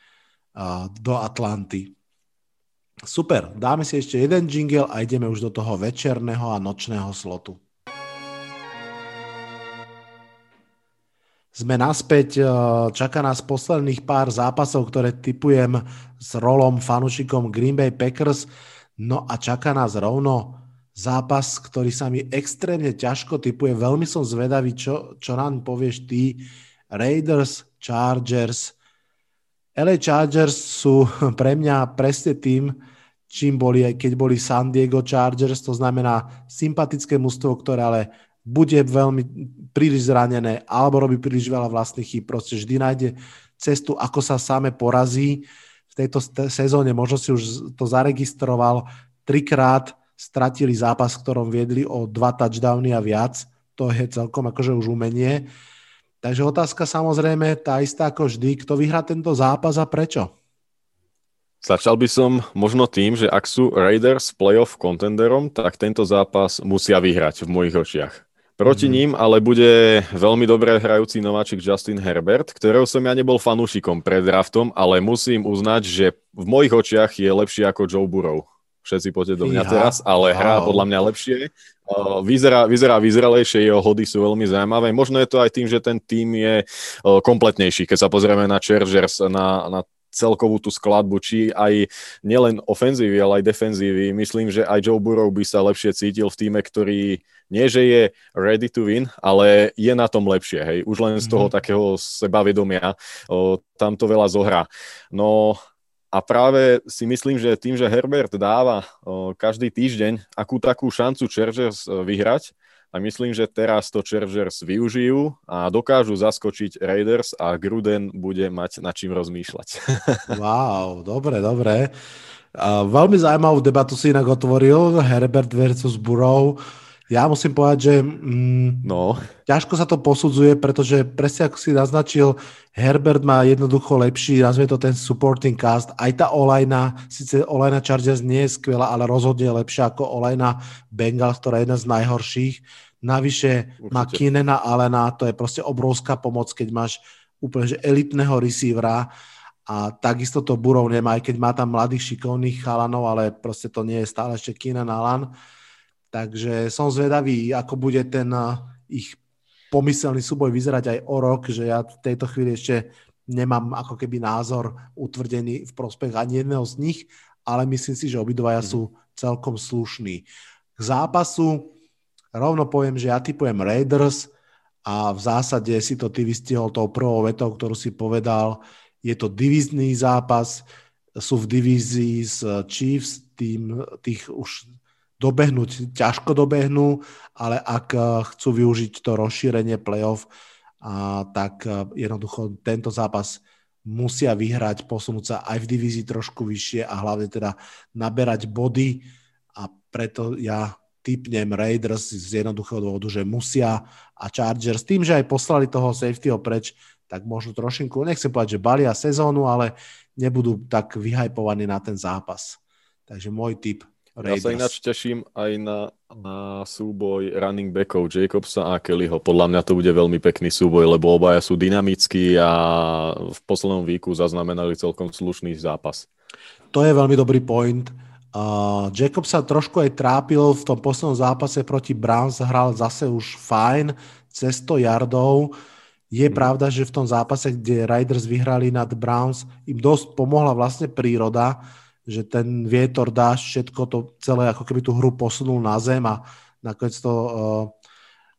do Atlanty. Super, dáme si ešte jeden jingle a ideme už do toho večerného a nočného slotu. Sme naspäť, čaká nás posledných pár zápasov, ktoré typujem s rolom fanúšikom Green Bay Packers. No a čaká nás rovno zápas, ktorý sa mi extrémne ťažko typuje. Veľmi som zvedavý, čo, čo nám povieš ty. Raiders, Chargers. LA Chargers sú (laughs) pre mňa presne tým, čím boli, keď boli San Diego Chargers, to znamená sympatické mužstvo, ktoré ale bude veľmi príliš zranené alebo robí príliš veľa vlastných chýb. Proste vždy nájde cestu, ako sa same porazí. V tejto sezóne možno si už to zaregistroval. Trikrát stratili zápas, v ktorom viedli o dva touchdowny a viac. To je celkom akože už umenie. Takže otázka samozrejme tá istá ako vždy. Kto vyhrá tento zápas a prečo? Začal by som možno tým, že ak sú Raiders playoff contenderom, tak tento zápas musia vyhrať v mojich očiach. Proti mm. ním ale bude veľmi dobre hrajúci nováčik Justin Herbert, ktorého som ja nebol fanúšikom pred draftom, ale musím uznať, že v mojich očiach je lepší ako Joe Burrow. Všetci poďte do mňa ja. teraz, ale hrá podľa mňa lepšie. Vyzerá, vyzerá vyzrelejšie, jeho hody sú veľmi zaujímavé. Možno je to aj tým, že ten tým je kompletnejší. Keď sa pozrieme na Chargers, na, na celkovú tú skladbu, či aj nielen ofenzívy, ale aj defenzívy. Myslím, že aj Joe Burrow by sa lepšie cítil v týme, ktorý nie, že je ready to win, ale je na tom lepšie, hej. Už len z toho mm-hmm. takého sebavedomia o, tam to veľa zohrá. No a práve si myslím, že tým, že Herbert dáva o, každý týždeň akú takú šancu Chargers vyhrať, a myslím, že teraz to Chargers využijú a dokážu zaskočiť Raiders a Gruden bude mať nad čím rozmýšľať. (laughs) Wow, dobre, dobre. Uh, veľmi zaujímavú debatu si inak otvoril, Herbert versus Burrow. Ja musím povedať, že mm, no. ťažko sa to posudzuje, pretože presne ako si naznačil, Herbert má jednoducho lepší, nazvie to ten supporting cast. Aj tá olajna, síce olajna Chargers nie je skvelá, ale rozhodne je lepšia ako olajna Bengals, ktorá je jedna z najhorších. Navyše Určite. má Kinena Alena, to je proste obrovská pomoc, keď máš úplne že elitného receivera a takisto to Burov nemá, aj keď má tam mladých šikovných chalanov, ale proste to nie je stále ešte Keenan Alan. Takže som zvedavý, ako bude ten eh, ich pomyselný súboj vyzerať aj o rok, že ja v tejto chvíli ešte nemám ako keby názor utvrdený v prospech ani jedného z nich, ale myslím si, že obidvaja mm. sú celkom slušní. K zápasu rovno poviem, že ja typujem Raiders a v zásade si to ty vystihol tou prvou vetou, ktorú si povedal. Je to divizný zápas, sú v divízii s Chiefs, tým, tých už dobehnúť ťažko dobehnú, ale ak eh, chcú využiť to rozšírenie playoff, a, tak eh, jednoducho tento zápas musia vyhrať, posunúť sa aj v divízii trošku vyššie a hlavne teda naberať body a preto ja typnem Raiders z jednoduchého dôvodu, že musia a Chargers tým, že aj poslali toho safetyho preč, tak možno trošinku, nechcem povedať, že balia sezónu, ale nebudú tak vyhajpovaní na ten zápas. Takže môj typ Raiders. Ja sa ináč teším aj na, na súboj running backov Jacobsa a Kellyho. Podľa mňa to bude veľmi pekný súboj, lebo obaja sú dynamickí a v poslednom výku zaznamenali celkom slušný zápas. To je veľmi dobrý point. Uh, Jacob sa trošku aj trápil v tom poslednom zápase proti Browns, hral zase už fajn, cez 100 yardov. Je hmm. pravda, že v tom zápase, kde Riders vyhrali nad Browns, im dosť pomohla vlastne príroda, že ten vietor, dáš, všetko to celé ako keby tú hru posunul na zem a nakoniec to uh,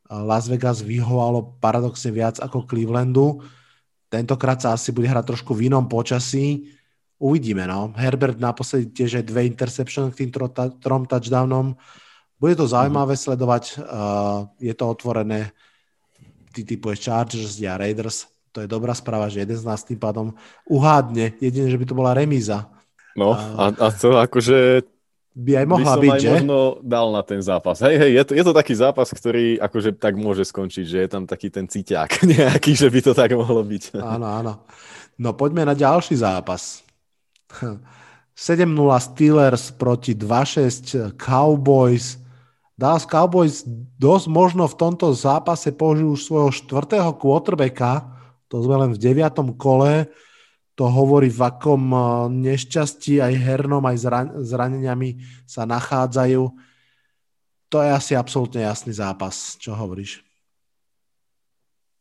Las Vegas vyhovalo paradoxne viac ako Clevelandu. Tentokrát sa asi bude hrať trošku v inom počasí. Uvidíme, no. Herbert naposledy tiež aj dve interception k tým tro, trom touchdownom. Bude to zaujímavé mm. sledovať. Uh, je to otvorené. Ty typuješ Chargers a Raiders. To je dobrá správa, že jeden z nás tým pádom uhádne. Jedine, že by to bola remíza No a, a to akože by aj mohla by byť, aj že? možno dal na ten zápas. Hej, hej, je to, je to taký zápas, ktorý akože tak môže skončiť, že je tam taký ten cíťák (laughs) nejaký, že by to tak mohlo byť. Áno, áno. No poďme na ďalší zápas. 7-0 Steelers proti 2-6 Cowboys. Dallas Cowboys dosť možno v tomto zápase použijú už svojho štvrtého quarterbacka, to sme len v deviatom kole to hovorí, v akom eh, nešťastí aj hernom, aj zraneniami sa nachádzajú. To je asi absolútne jasný zápas. Čo hovoríš?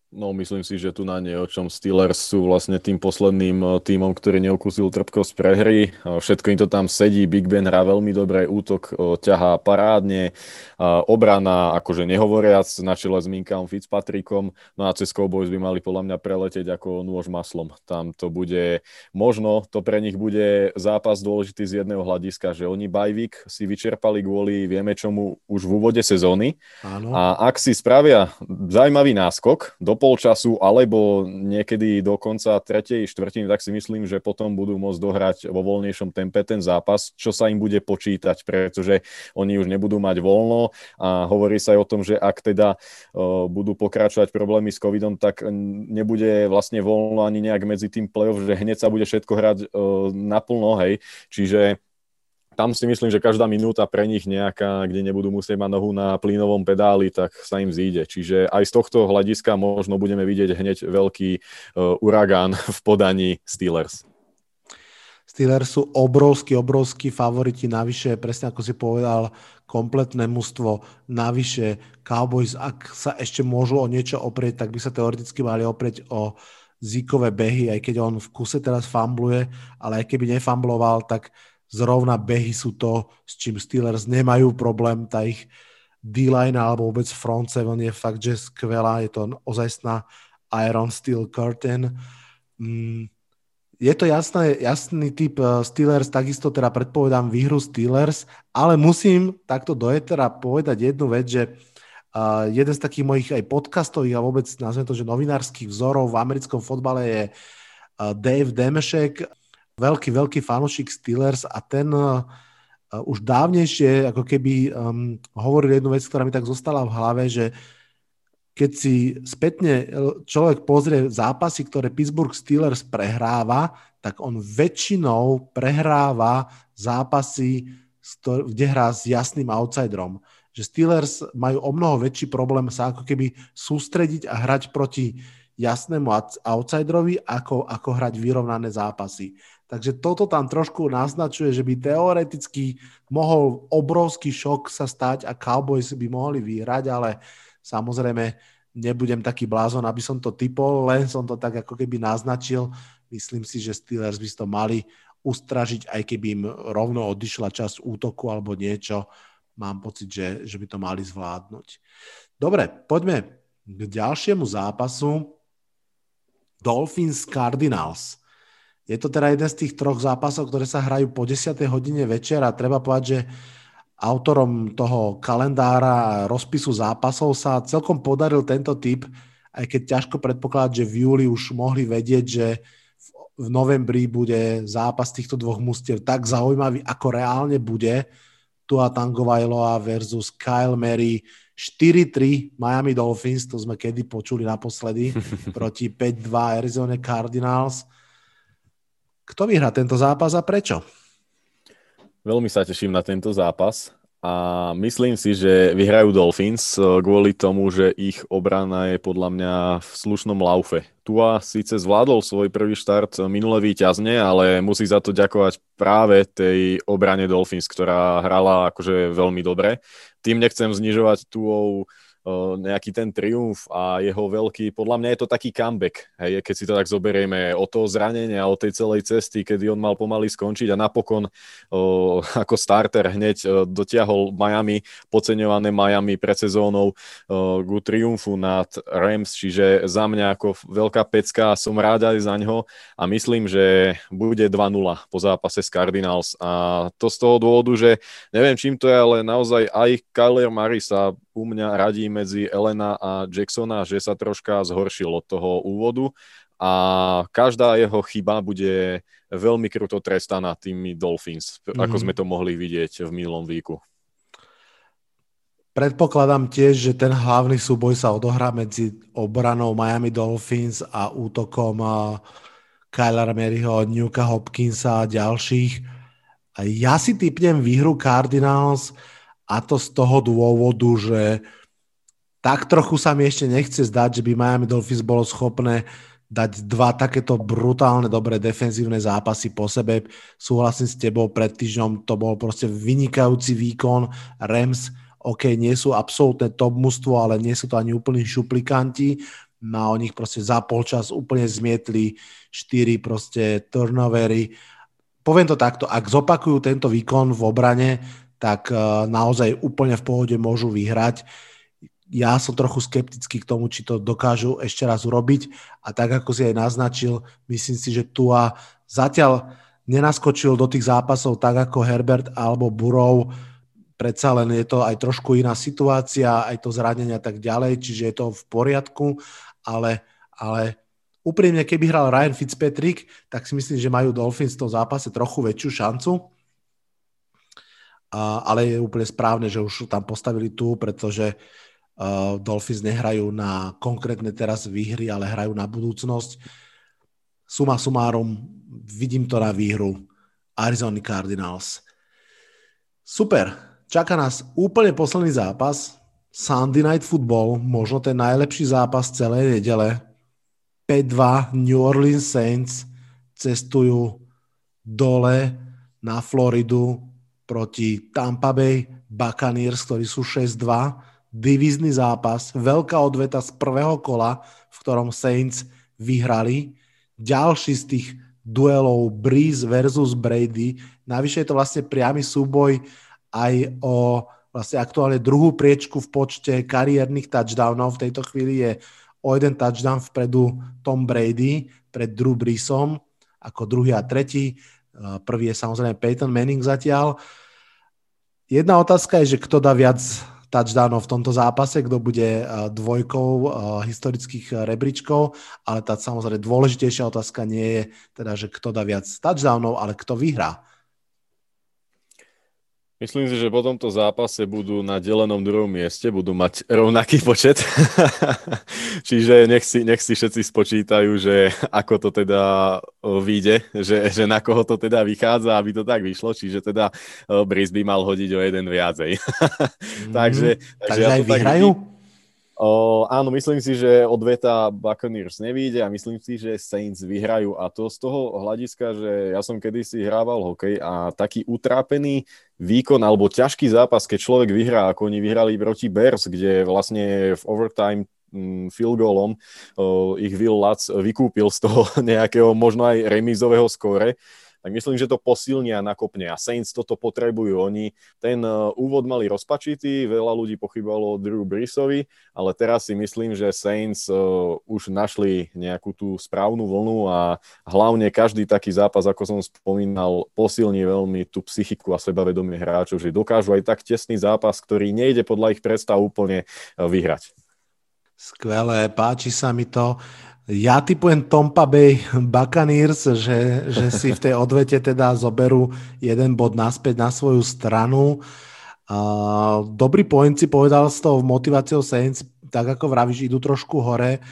No, myslím si, že tu na nie o čom Steelers sú vlastne tým posledným eh, týmom, ktorý neukúsil trpkosť prehry. Eh, všetko im to tam sedí, Big Ben hrá veľmi dobre, útok eh, ťahá parádne, obrana akože nehovoriac na čele s Minkom Fitzpatrickom, no a cez Cowboys by mali podľa mňa preletieť ako nôž maslom. Tam to bude, možno to pre nich bude zápas dôležitý z jedného hľadiska, že oni bajvik si vyčerpali kvôli vieme čomu už v úvode sezóny Áno. a ak si spravia zaujímavý náskok do polčasu alebo niekedy do konca tretej štvrtiny, tak si myslím, že potom budú môcť dohrať vo voľnejšom tempe ten zápas, čo sa im bude počítať, pretože oni už nebudú mať voľno a hovorí sa aj o tom, že ak teda budú pokračovať problémy s covidom, tak nebude vlastne voľno ani nejak medzi tým play-off, že hneď sa bude všetko hrať naplno, hej. Čiže tam si myslím, že každá minúta pre nich nejaká, kde nebudú musieť mať nohu na plynovom pedáli, tak sa im zíde. Čiže aj z tohto hľadiska možno budeme vidieť hneď veľký uh, uragán v podaní Steelers. Steelers sú obrovský, obrovský favoriti, navyše, presne ako si povedal, kompletné mužstvo, navyše Cowboys, ak sa ešte môžu o niečo oprieť, tak by sa teoreticky mali oprieť o zíkové behy, aj keď on v kuse teraz fambluje, ale aj keby nefambloval, tak zrovna behy sú to, s čím Steelers nemajú problém, tá ich D-line alebo vôbec front seven je fakt, že skvelá, je to ozajstná Iron Steel Curtain. Mm, je to jasné, jasný typ eh, Steelers, takisto teda predpovedám výhru Steelers, ale musím takto do etera povedať jednu vec, že uh, jeden z takých mojich aj podcastových a vôbec nazvem to, že novinárskych vzorov v americkom fotbale je uh, Dave Demešek, veľký, veľký fanúšik Steelers a ten uh, už dávnejšie ako keby um, hovoril jednu vec, ktorá mi tak zostala v hlave, že keď si spätne človek pozrie zápasy, ktoré Pittsburgh Steelers prehráva, tak on väčšinou prehráva zápasy, kde hrá s jasným outsiderom. Že Steelers majú o mnoho väčší problém sa ako keby sústrediť a hrať proti jasnému outsiderovi, ako, ako hrať vyrovnané zápasy. Takže toto tam trošku naznačuje, že by teoreticky mohol obrovský šok sa stať a Cowboys by mohli vyhrať, ale samozrejme nebudem taký blázon, aby som to typol, len som to tak ako keby naznačil. Myslím si, že Steelers by to mali ustražiť, aj keby im rovno odišla časť útoku alebo niečo. Mám pocit, že, že by to mali zvládnuť. Dobre, poďme k ďalšiemu zápasu. Dolphins Cardinals. Je to teda jeden z tých troch zápasov, ktoré sa hrajú po 10. hodine večer a treba povedať, že autorom toho kalendára a rozpisu zápasov sa celkom podaril tento typ, aj keď ťažko predpokladať, že v júli už mohli vedieť, že v novembri bude zápas týchto dvoch mustiev tak zaujímavý, ako reálne bude. Tua Tangovailoa versus Kyle Mary 4-3 Miami Dolphins, to sme kedy počuli naposledy, (laughs) proti 5-2 Arizona Cardinals. Kto vyhrá tento zápas a prečo? Veľmi sa teším na tento zápas a myslím si, že vyhrajú Dolphins eh, kvôli tomu, že ich obrana je podľa mňa v slušnom laufe. Tua síce zvládol svoj prvý štart minule výťazne, ale musí za to ďakovať práve tej obrane Dolphins, ktorá hrala akože veľmi dobre. Tým nechcem znižovať Tuou nejaký ten triumf a jeho veľký, podľa mňa je to taký comeback, hej, keď si to tak zoberieme o toho zranenia, o tej celej cesty, kedy on mal pomaly skončiť a napokon o, ako starter hneď dotiahol Miami, podceňované Miami pred sezónou ku triumfu nad Rams, čiže za mňa ako veľká pecka, som rád aj za ňo a myslím, že bude 2-0 po zápase s Cardinals a to z toho dôvodu, že neviem čím to je, ale naozaj aj Kyler Murray sa u mňa radí medzi Elena a Jacksona, že sa troška zhoršil od toho úvodu a každá jeho chyba bude veľmi kruto trestaná tými Dolphins, mm. ako mhm. sme to mohli vidieť v minulom víku. Predpokladám tiež, že ten hlavný súboj sa odohrá medzi obranou Miami Dolphins a útokom Kyler Maryho, Newka Hopkinsa a ďalších. Ja si typnem výhru Cardinals, a to z toho dôvodu, že tak trochu sa mi ešte nechce zdať, že by Miami Dolphins bolo schopné dať dva takéto brutálne dobré defenzívne zápasy po sebe. Súhlasím s tebou, pred týždňom to bol proste vynikajúci výkon. Rams, OK, nie sú absolútne top mužstvo, ale nie sú to ani úplní šuplikanti. má o nich proste za polčas úplne zmietli 4 proste turnovery. Poviem to takto, ak zopakujú tento výkon v obrane, tak uh, naozaj úplne v pohode môžu vyhrať. Ja som trochu skeptický k tomu, či to dokážu ešte raz urobiť. A tak, ako si aj naznačil, myslím si, že Tua zatiaľ nenaskočil do tých zápasov tak ako Herbert alebo Burov, predsa len je to aj trošku iná situácia, aj to zranenie a tak ďalej, čiže je to v poriadku. Ale, ale úprimne, keby hral Ryan Fitzpatrick, tak si myslím, že majú Dolphins v tom zápase trochu väčšiu šancu. Uh, ale je úplne správne, že už tam postavili tu, pretože uh, Dolphins nehrajú na konkrétne teraz výhry, ale hrajú na budúcnosť. Suma sumárum, vidím to na výhru Arizona Cardinals. Super, čaká nás úplne posledný zápas, Sunday Night Football, možno ten najlepší zápas celej nedele. 5-2 New Orleans Saints cestujú dole na Floridu proti Tampa Bay Buccaneers, ktorí sú 6-2. Divízny zápas, veľká odveta z prvého kola, v ktorom Saints vyhrali. Ďalší z tých duelov Breeze versus Brady. Navyše je to vlastne priamy súboj aj o vlastne aktuálne druhú priečku v počte kariérnych touchdownov. V tejto chvíli je o jeden touchdown vpredu Tom Brady pred Drew Breesom ako druhý a tretí. Prvý je samozrejme Peyton Manning zatiaľ. Jedna otázka je, že kto dá viac touchdownov v tomto zápase, kto bude dvojkou historických rebríčkov, ale tá samozrejme dôležitejšia otázka nie je teda, že kto dá viac touchdownov, ale kto vyhrá. Myslím si, že po tomto zápase budú na delenom druhom mieste, budú mať rovnaký počet. (laughs) Čiže nech si, nech si všetci spočítajú, že ako to teda vyjde, že, že na koho to teda vychádza, aby to tak vyšlo. Čiže teda Brice by mal hodiť o jeden viacej. (laughs) mm, takže, takže, takže ja aj vyhrajú? Tak Áno, myslím si, že odveta Buccaneers nevíde a myslím si, že Saints vyhrajú. A to z toho hľadiska, že ja som kedysi hrával hokej a taký utrápený výkon alebo ťažký zápas, keď človek vyhrá, ako oni vyhrali proti Bears, kde vlastne v overtime mm, field goalom ich Will Lutz vykúpil z toho (laughs) nejakého možno aj remízového skóre, tak myslím, že to posilní a nakopne. A Saints toto potrebujú. Oni ten uh, úvod mali rozpačitý, veľa ľudí pochybalo o Drew Breesovi, ale teraz si myslím, že Saints uh, už našli nejakú tú správnu vlnu a hlavne každý taký zápas, ako som spomínal, posilní veľmi tú psychiku a sebavedomie hráčov, že dokážu aj tak tesný zápas, ktorý nejde podľa ich predstav úplne uh, vyhrať. Skvelé, páči sa mi to. Ja typujem Tompa Bay Buccaneers, že, že si v tej odvete teda zoberú jeden bod naspäť na svoju stranu. Uh, dobrý point si povedal z toho motiváciou Saints, tak ako vravíš, idú trošku hore.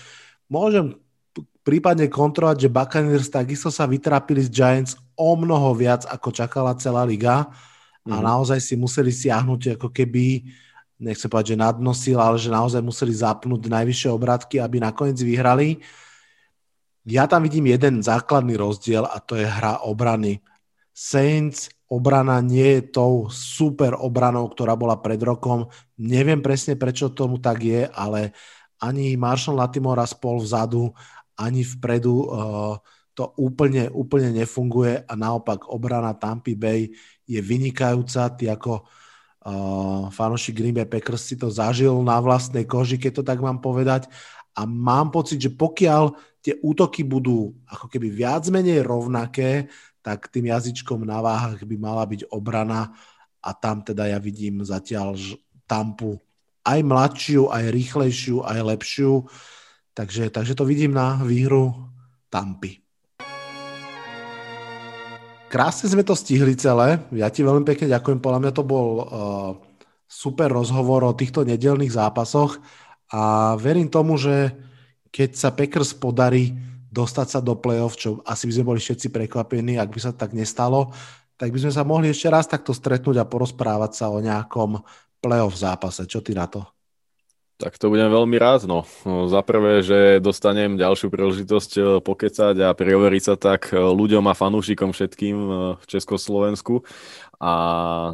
Môžem prípadne kontrolovať, že Buccaneers takisto sa vytrápili z Giants o mnoho viac, ako čakala celá liga a mhm. naozaj si museli siahnuť ako keby nechcem povedať, že nadnosil, ale že naozaj museli zapnúť najvyššie obratky, aby nakoniec vyhrali. Ja tam vidím jeden základný rozdiel a to je hra obrany. Saints obrana nie je tou super obranou, ktorá bola pred rokom. Neviem presne, prečo tomu tak je, ale ani Marshall Latimora spol vzadu, ani vpredu uh, to úplne, úplne nefunguje a naopak obrana Tampa Bay je vynikajúca. Ty ako uh, fanoši Green Bay Packers si to zažil na vlastnej koži, keď to tak mám povedať. A mám pocit, že pokiaľ tie útoky budú ako keby viac menej rovnaké, tak tým jazyčkom na váhach by mala byť obrana a tam teda ja vidím zatiaľ tampu aj mladšiu, aj rýchlejšiu, aj lepšiu. Takže, takže to vidím na výhru Tampy. Krásne sme to stihli celé. Ja ti veľmi pekne ďakujem. Podľa mňa to bol uh, super rozhovor o týchto nedelných zápasoch a verím tomu, že keď sa Packers podarí dostať sa do play-off, čo asi by sme boli všetci prekvapení, ak by sa tak nestalo, tak by sme sa mohli ešte raz takto stretnúť a porozprávať sa o nejakom play-off zápase. Čo ty na to? Tak to budem veľmi rád. No. Za prvé, že dostanem ďalšiu príležitosť e, pokecať a priveriť sa tak e, ľuďom a fanúšikom všetkým e, v Československu. A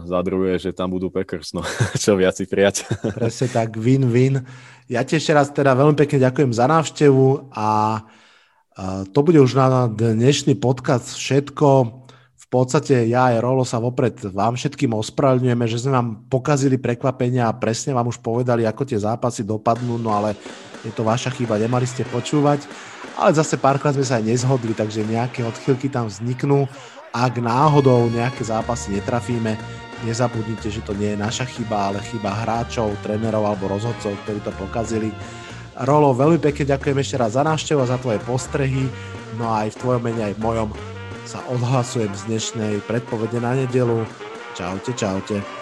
za druhé, že tam budú Packers. No, (laughs) čo viac si prijať. (laughs) Presne tak, win-win. Ja ti ešte raz teda veľmi pekne ďakujem za návštevu a to bude už na dnešný podcast všetko podstate ja aj Rolo sa vopred vám všetkým ospravedlňujeme, že sme vám pokazili prekvapenia a presne vám už povedali, ako tie zápasy dopadnú, no ale je to vaša chyba, nemali ste počúvať. Ale zase párkrát sme sa aj nezhodli, takže nejaké odchylky tam vzniknú. Ak náhodou nejaké zápasy netrafíme, nezabudnite, že to nie je naša chyba, ale chyba hráčov, trénerov alebo rozhodcov, ktorí to pokazili. Rolo, veľmi pekne ďakujem ešte raz za návštevu a za tvoje postrehy, no a aj v tvojom mene, aj v mojom sa odhlasujem z dnešnej predpovede na nedelu. Čaute, čaute.